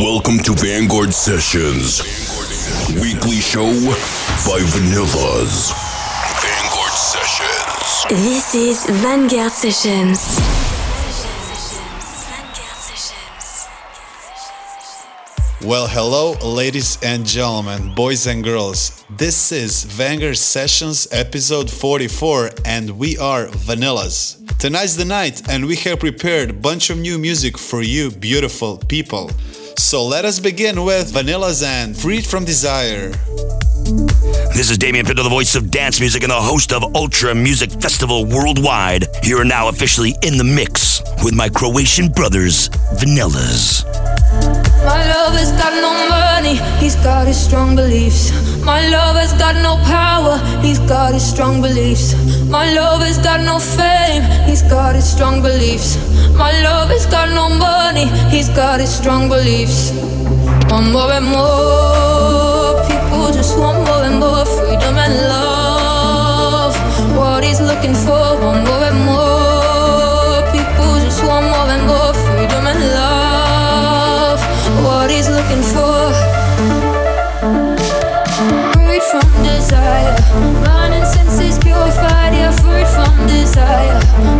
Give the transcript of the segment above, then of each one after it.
Welcome to Vanguard Sessions, weekly show by Vanillas. Vanguard Sessions. This is Vanguard Sessions. Well, hello, ladies and gentlemen, boys and girls. This is Vanguard Sessions episode 44, and we are Vanillas. Tonight's the night, and we have prepared a bunch of new music for you, beautiful people. So let us begin with Vanilla Zen, Freed from Desire. This is Damian Pinto, the voice of dance music and the host of Ultra Music Festival Worldwide. You are now officially in the mix with my Croatian brothers, Vanillas. My lover's got no money, he's got his strong beliefs. My lover's got no power, he's got his strong beliefs. My lover's got no fame, he's got his strong beliefs. My lover's got no money, he's got his strong beliefs. One more and more just want more and more freedom and love. What he's looking for, one more and more people just want more and more freedom and love what he's looking for. Freed from desire, mind and senses purified, yeah, freed from desire.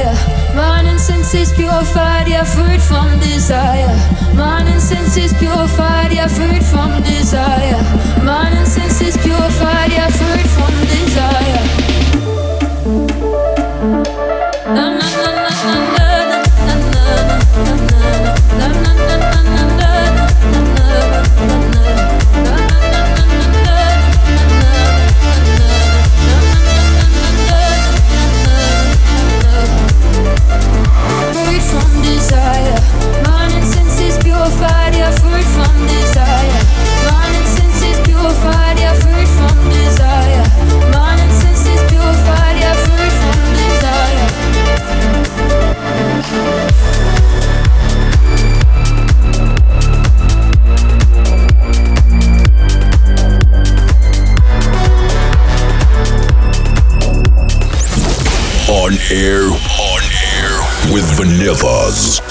Senses purified, yeah, freed from desire. Mind and senses purified, yeah, freed from desire. Mind and senses purified, yeah, freed Vanillas.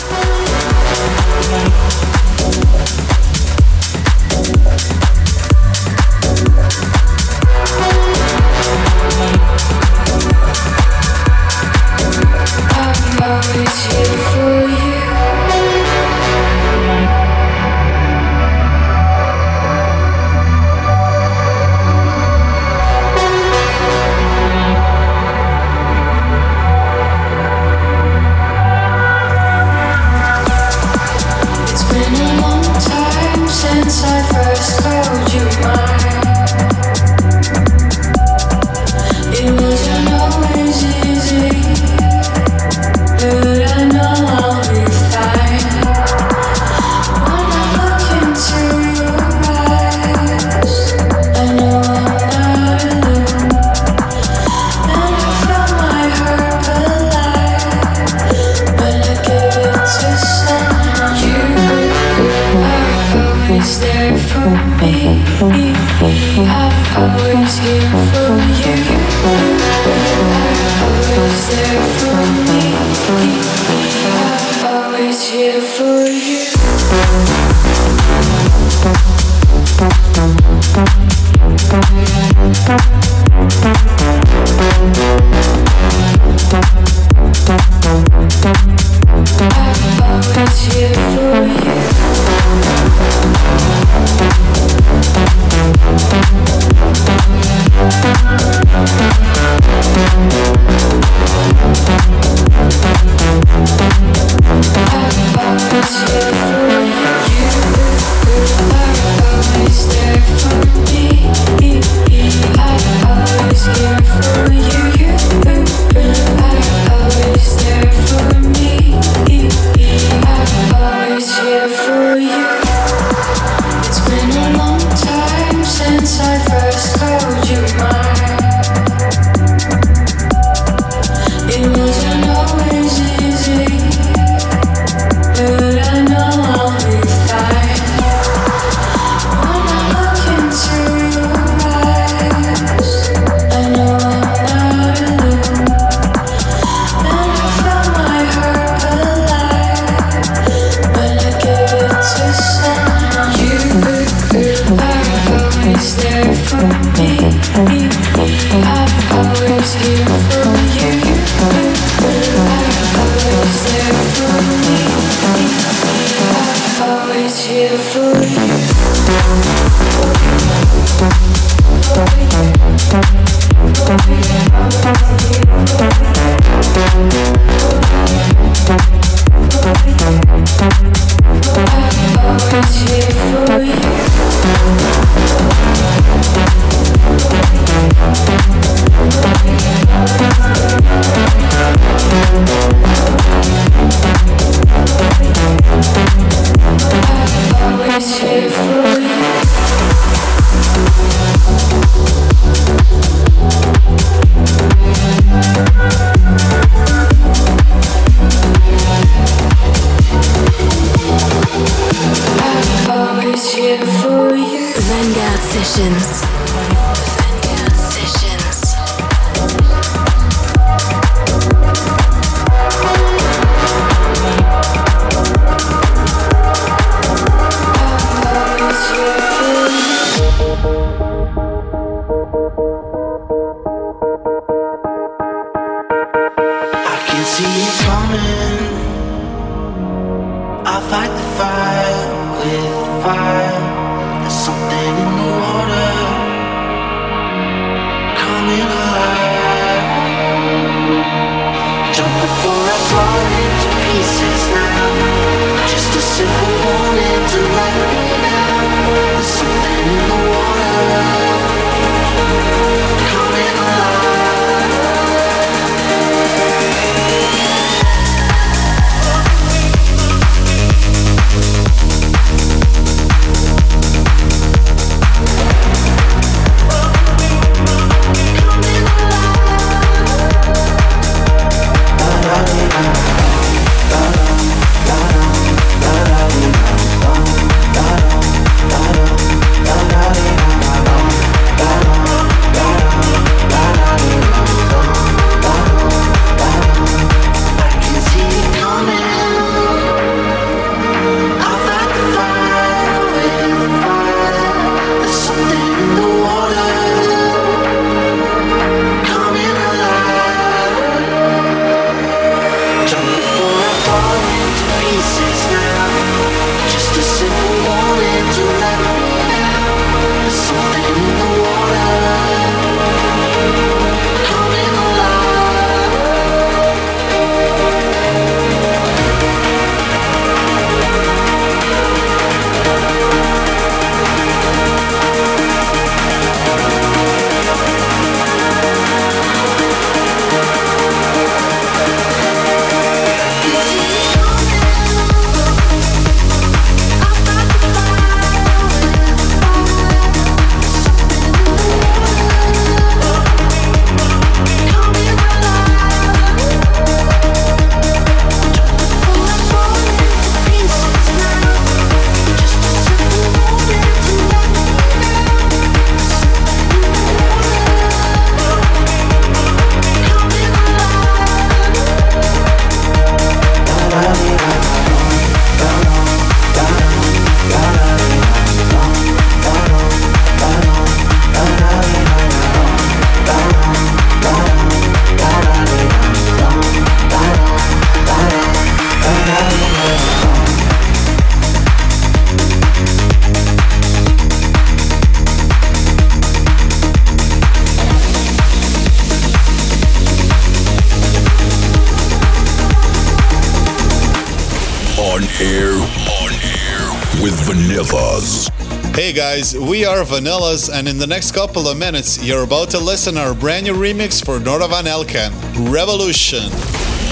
Guys, we are Vanillas, and in the next couple of minutes, you're about to listen our brand new remix for Nora Van Elken, Revolution.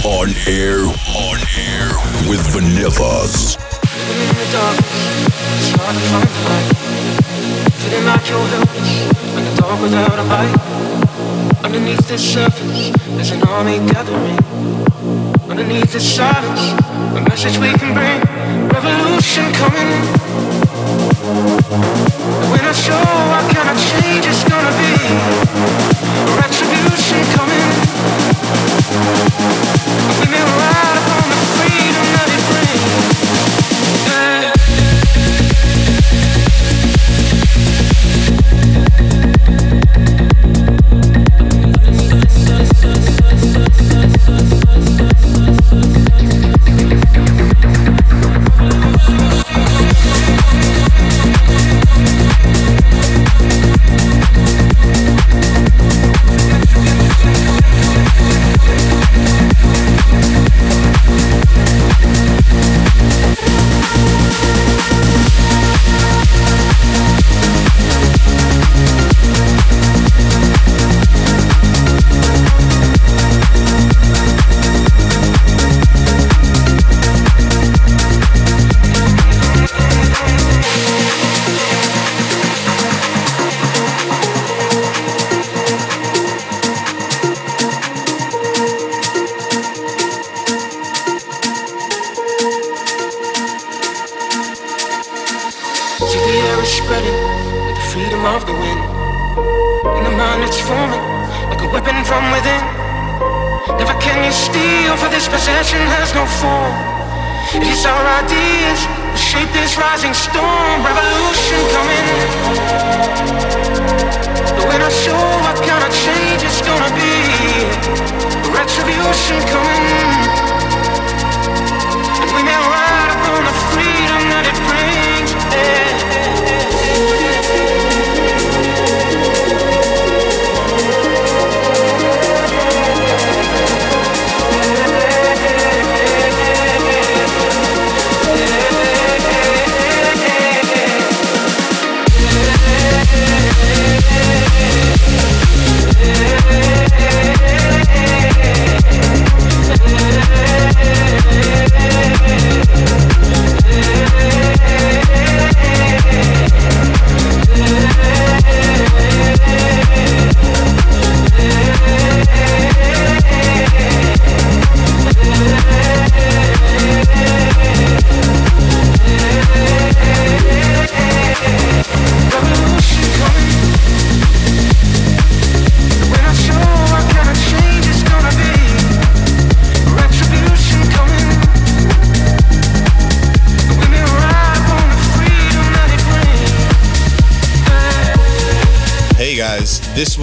On air, on air with Vanillas. in the darkness, it's hard to find the light. Feeling like you're helpless, in the dark without a light. Underneath the surface, there's an army gathering. Underneath the silence, a message we can bring. Revolution coming. When I show change it's gonna be, retribution coming.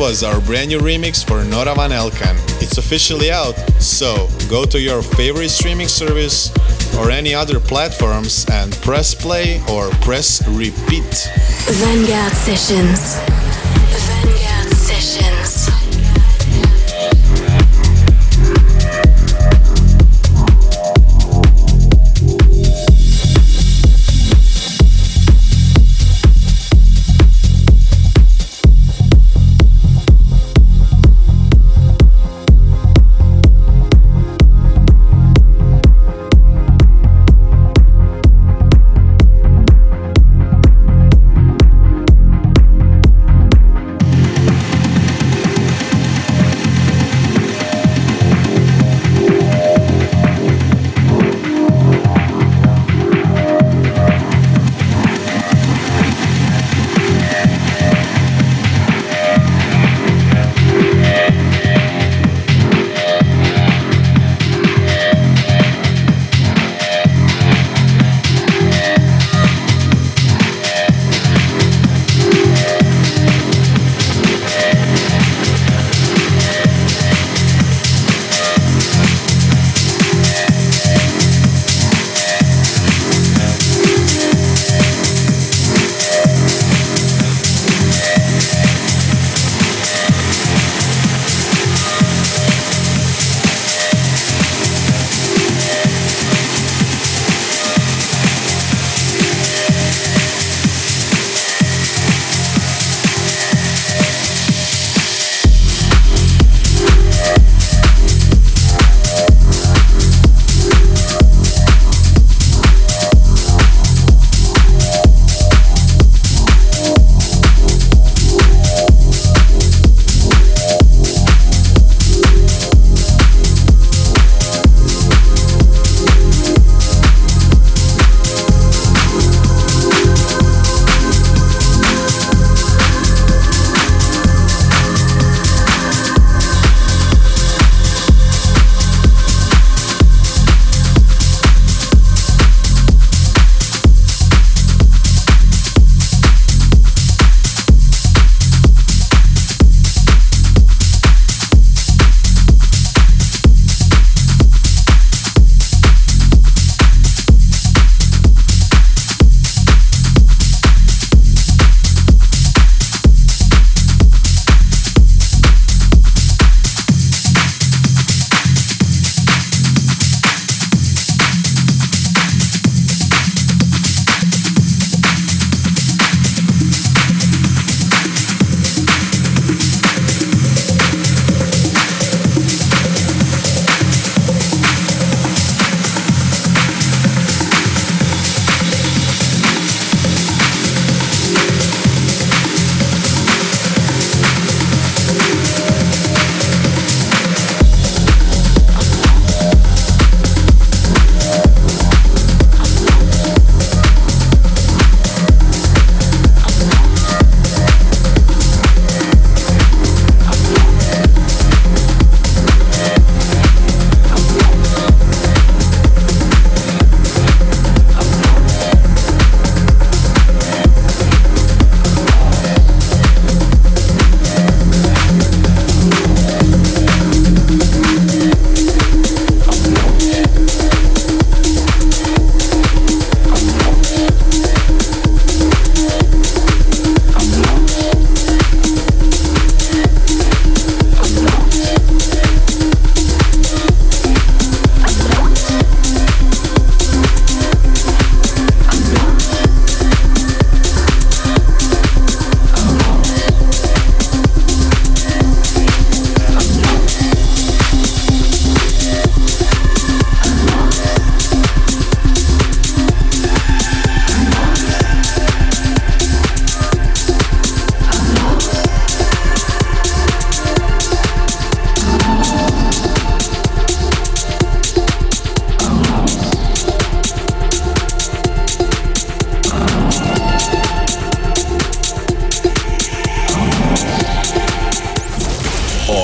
Was our brand new remix for Nora Van Elken. It's officially out, so go to your favorite streaming service or any other platforms and press play or press repeat. Vanguard Sessions.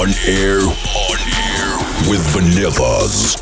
Air, on air with Vanillas.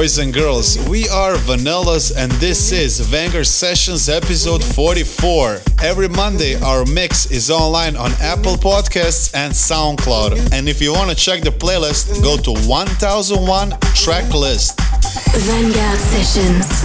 Boys and girls, we are Vanillas and this is Vanguard Sessions episode 44. Every Monday, our mix is online on Apple Podcasts and SoundCloud. And if you want to check the playlist, go to 1001 track list. Vanguard Sessions.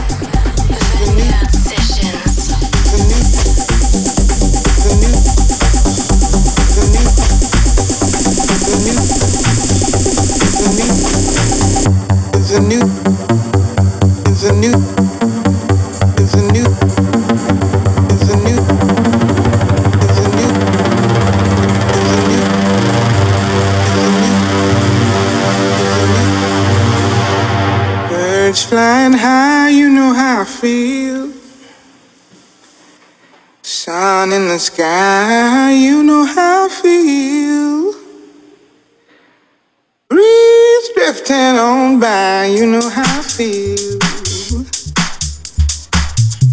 Feel.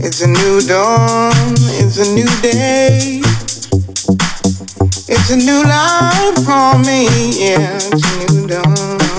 It's a new dawn, it's a new day. It's a new life for me, yeah, it's a new dawn.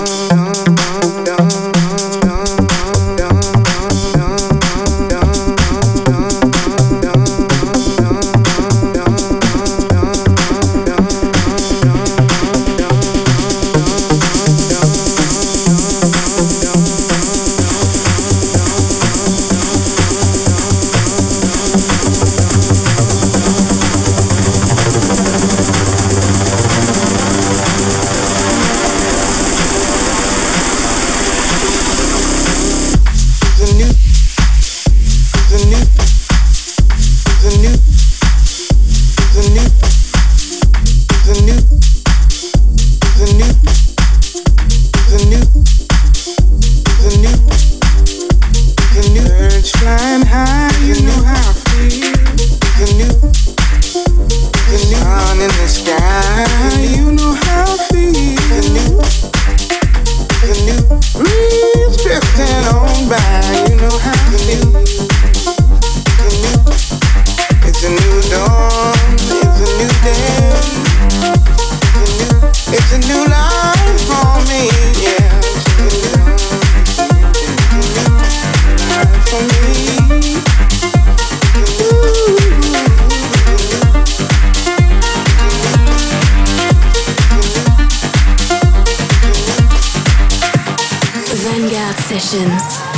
Thank you.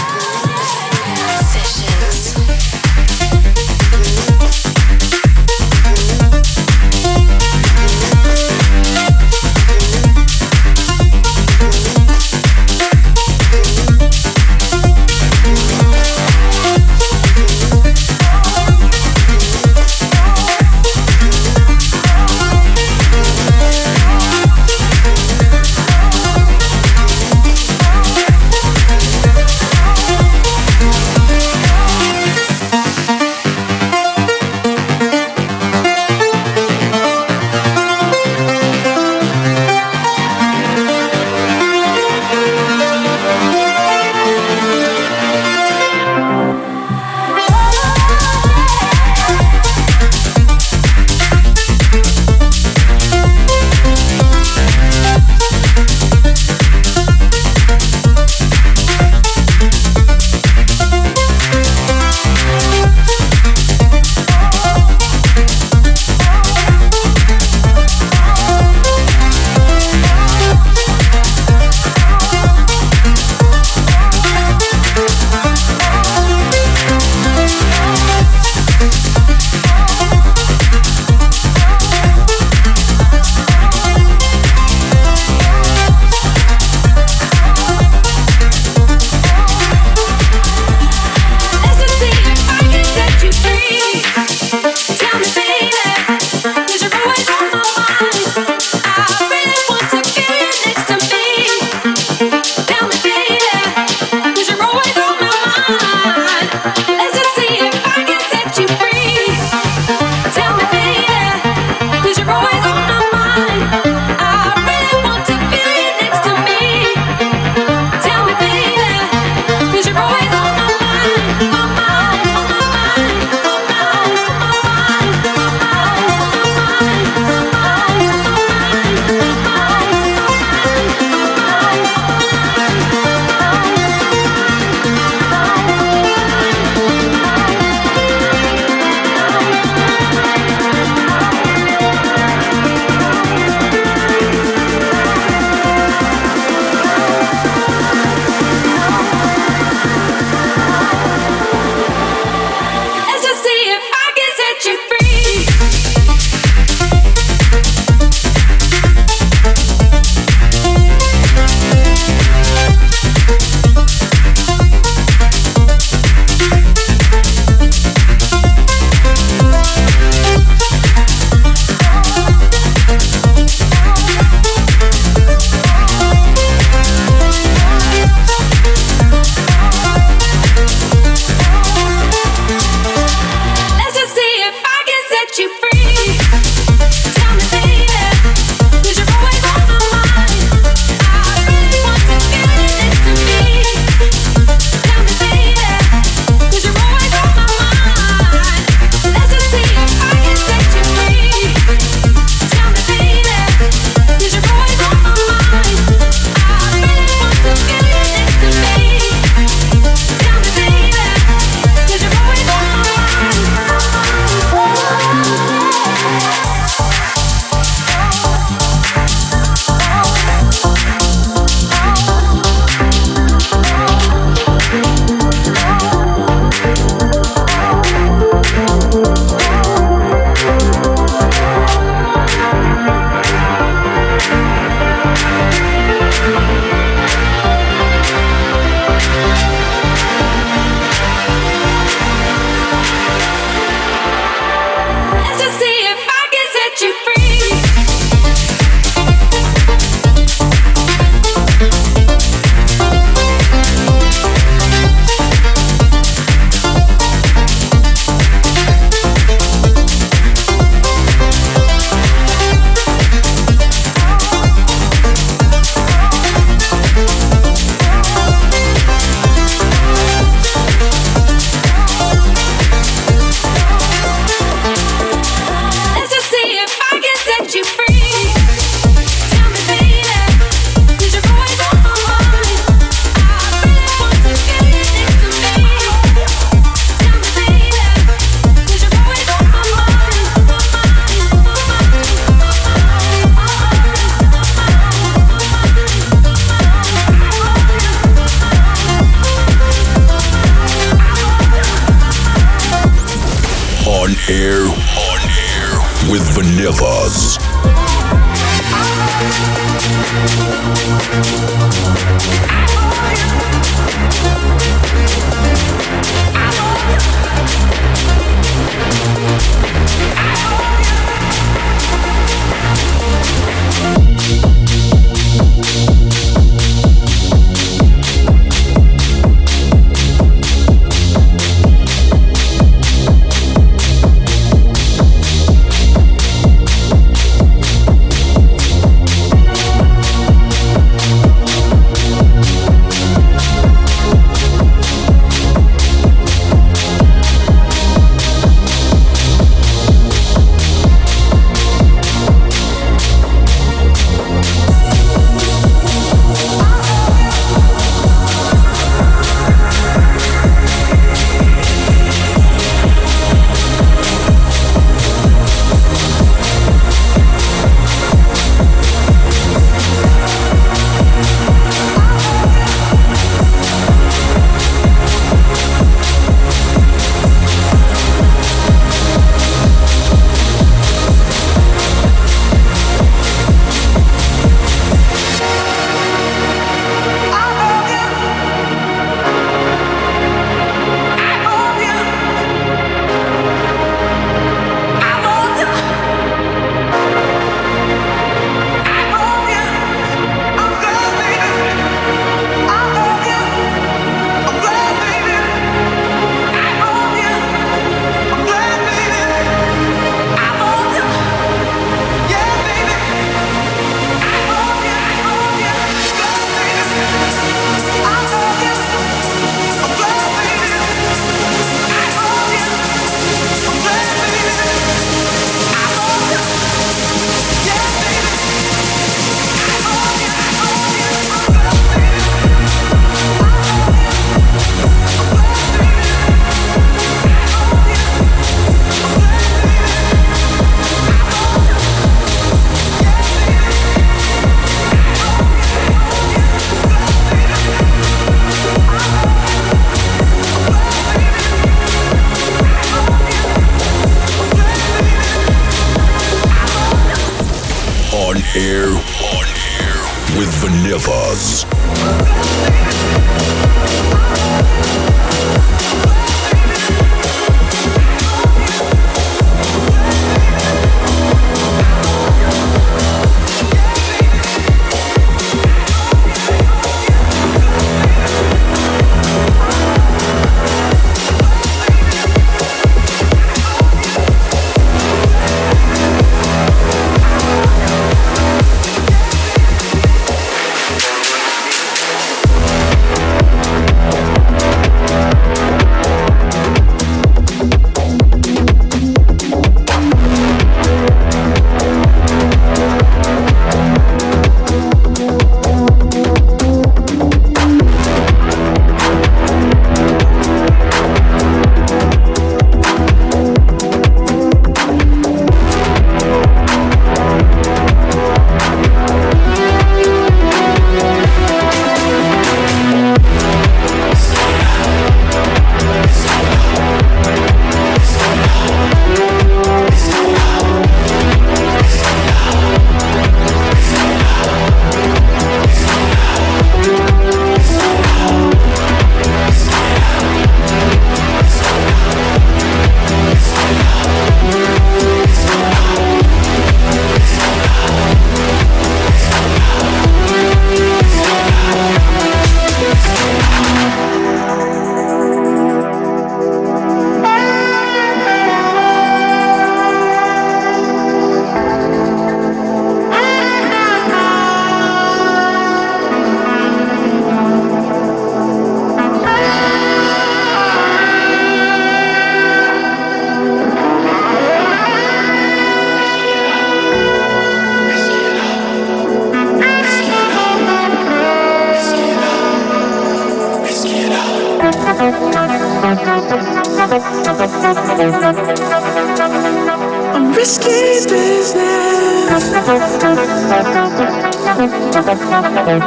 I'm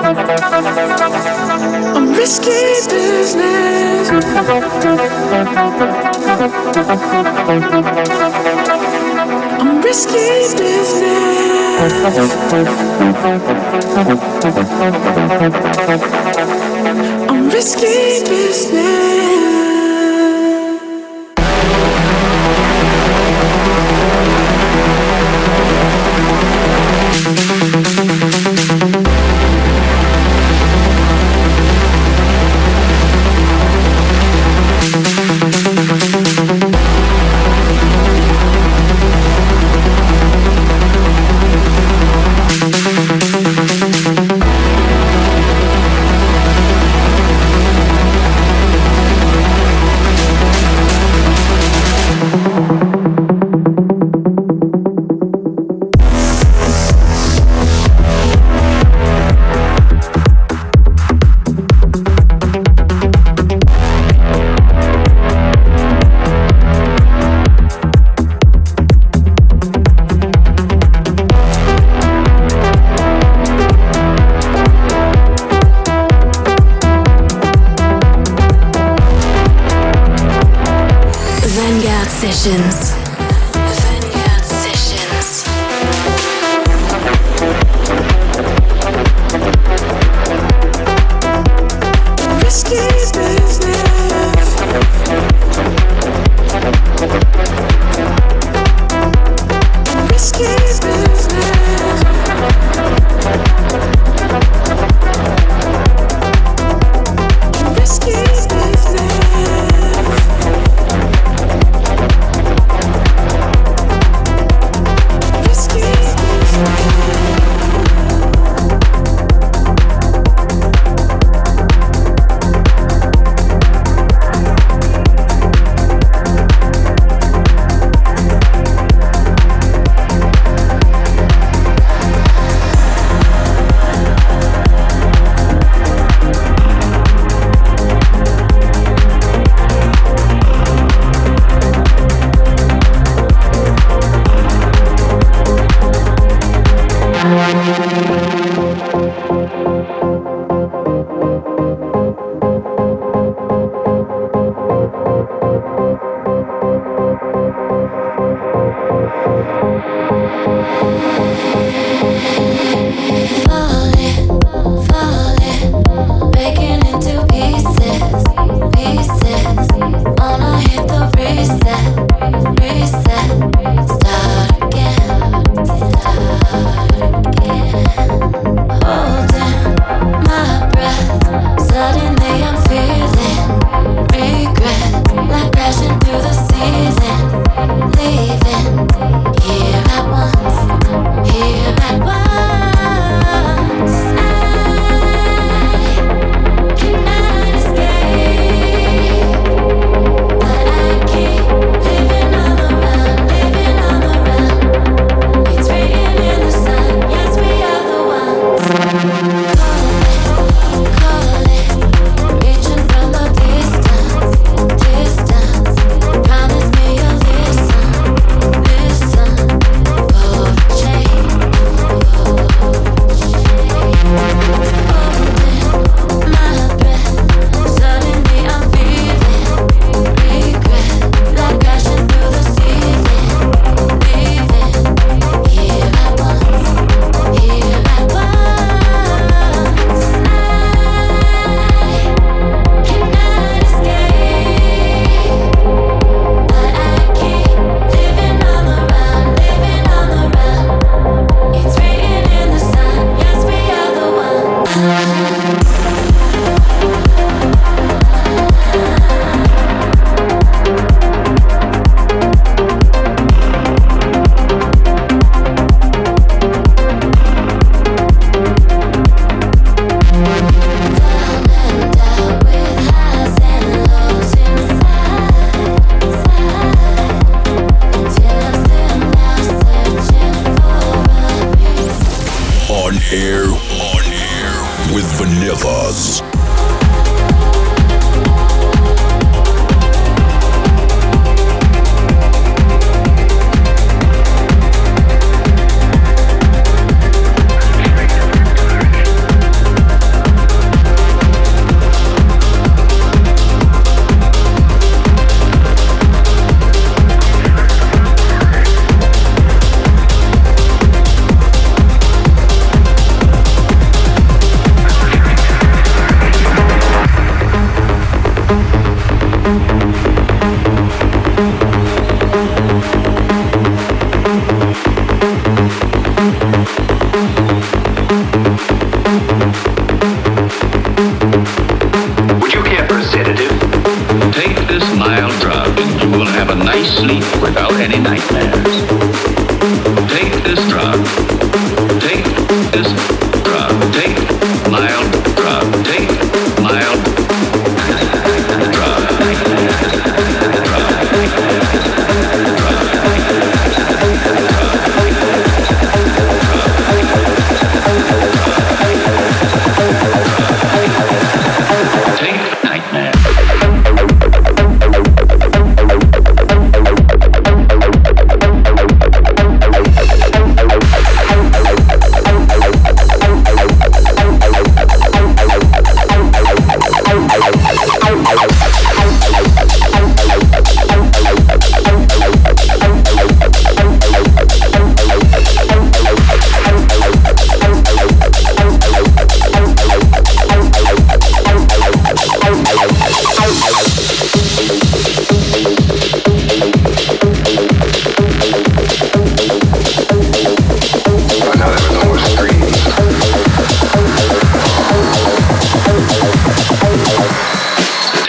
risky business. I'm risky business. I'm risky business.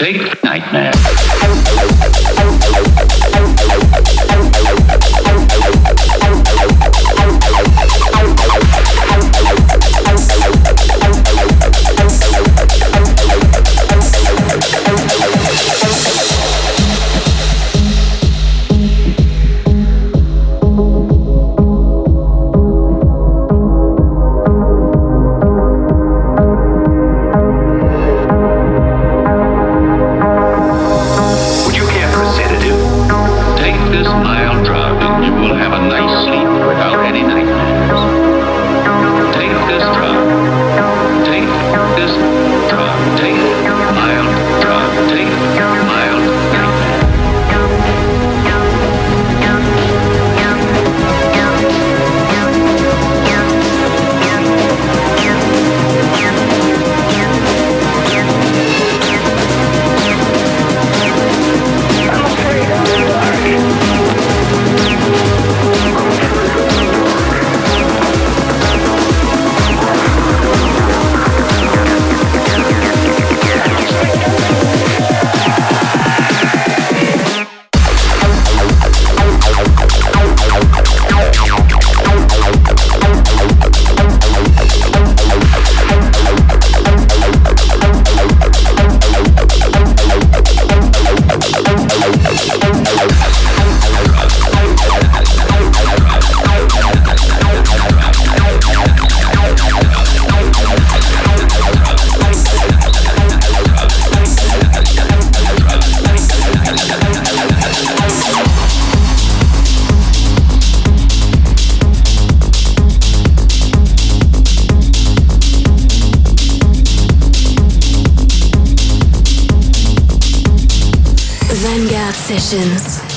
Take Nightmare. Sessions.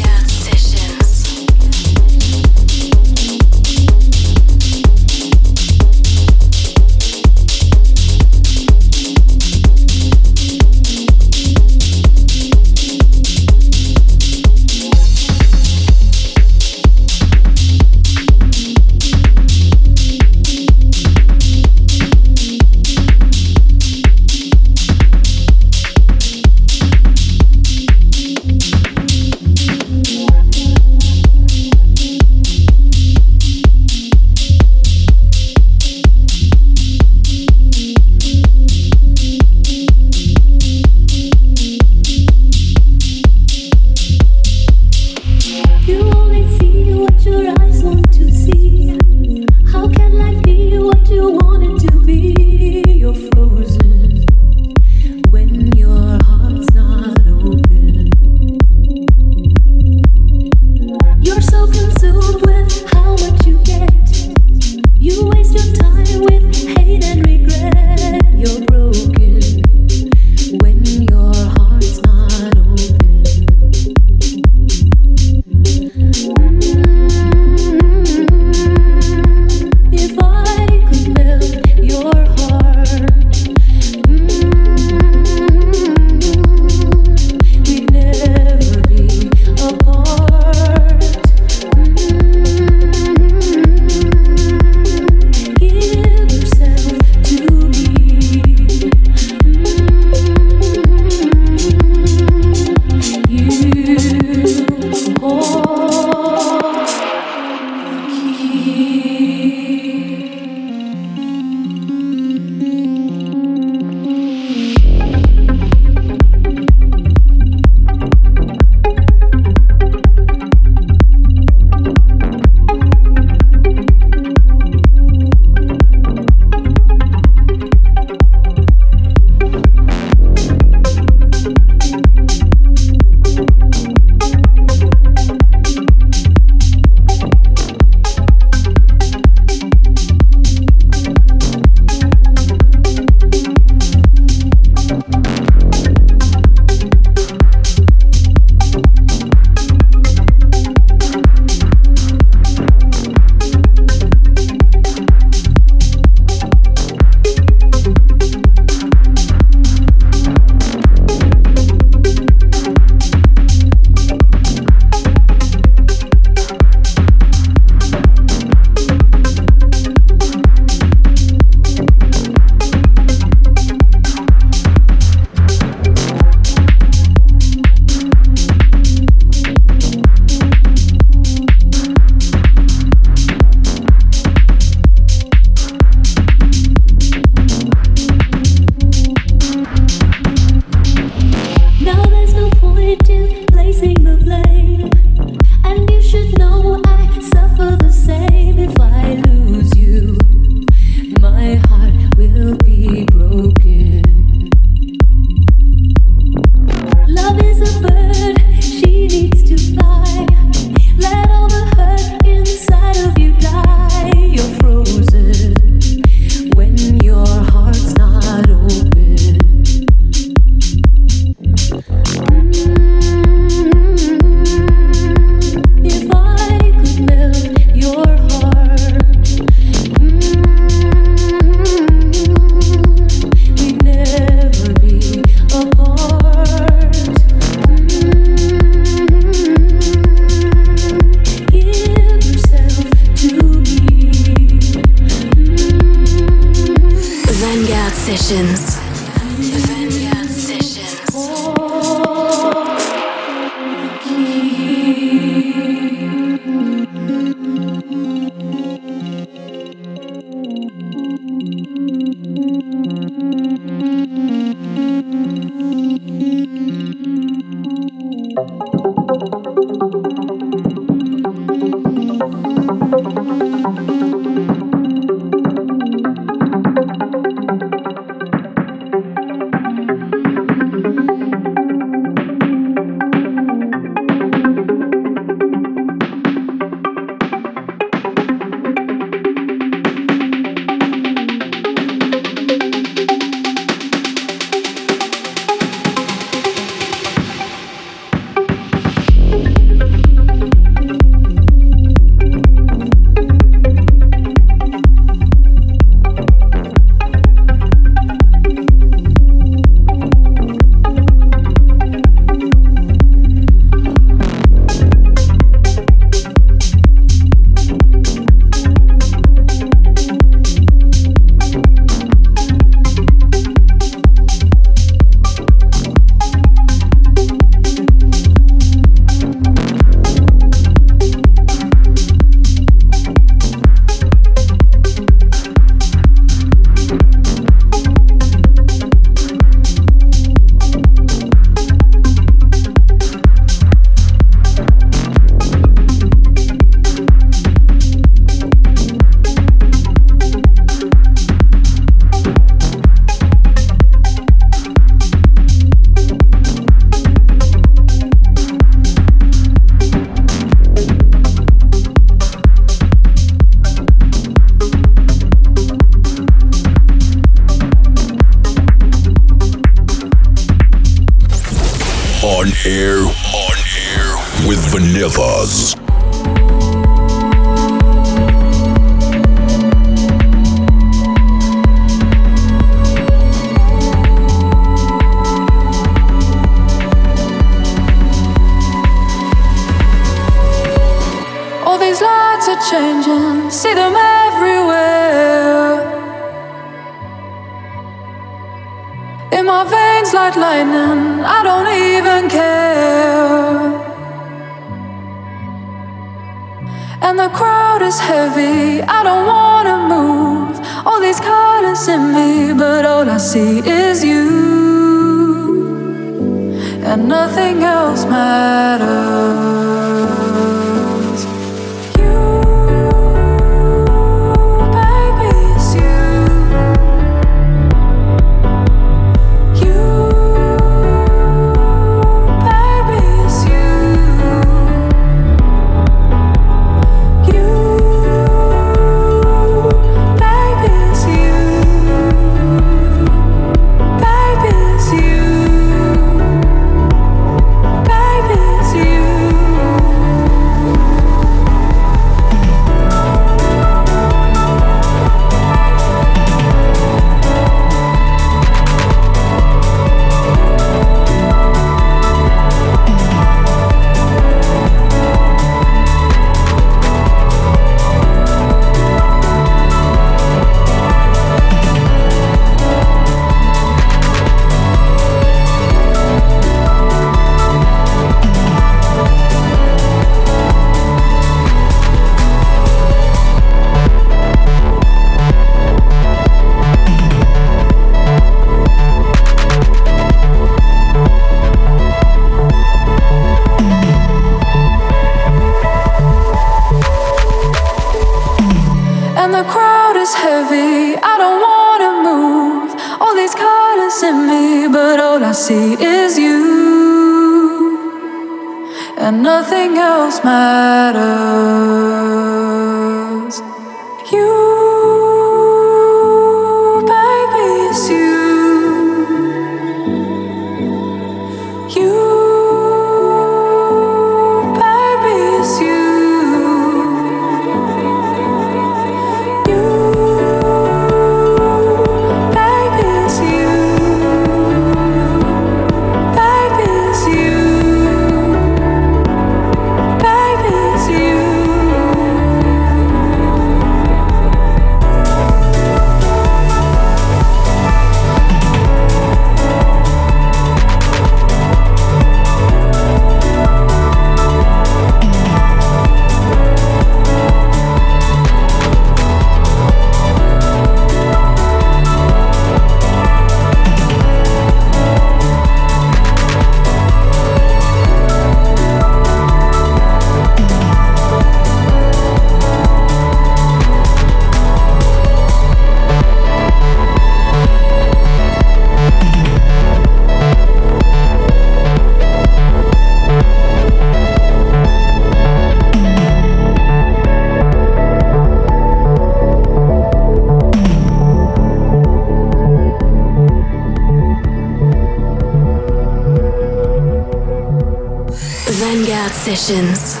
Sessions.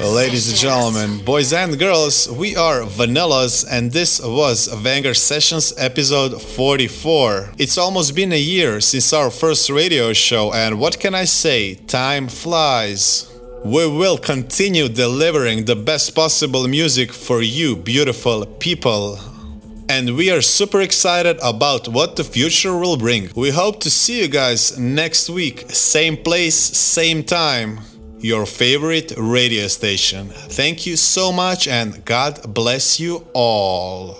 Ladies and gentlemen, boys and girls, we are Vanillas, and this was Vanguard Sessions episode 44. It's almost been a year since our first radio show, and what can I say? Time flies. We will continue delivering the best possible music for you, beautiful people. And we are super excited about what the future will bring. We hope to see you guys next week, same place, same time. Your favorite radio station. Thank you so much and God bless you all.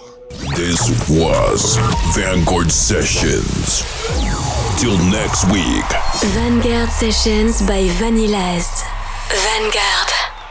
This was Vanguard Sessions. Till next week. Vanguard Sessions by Vanillas. Vanguard.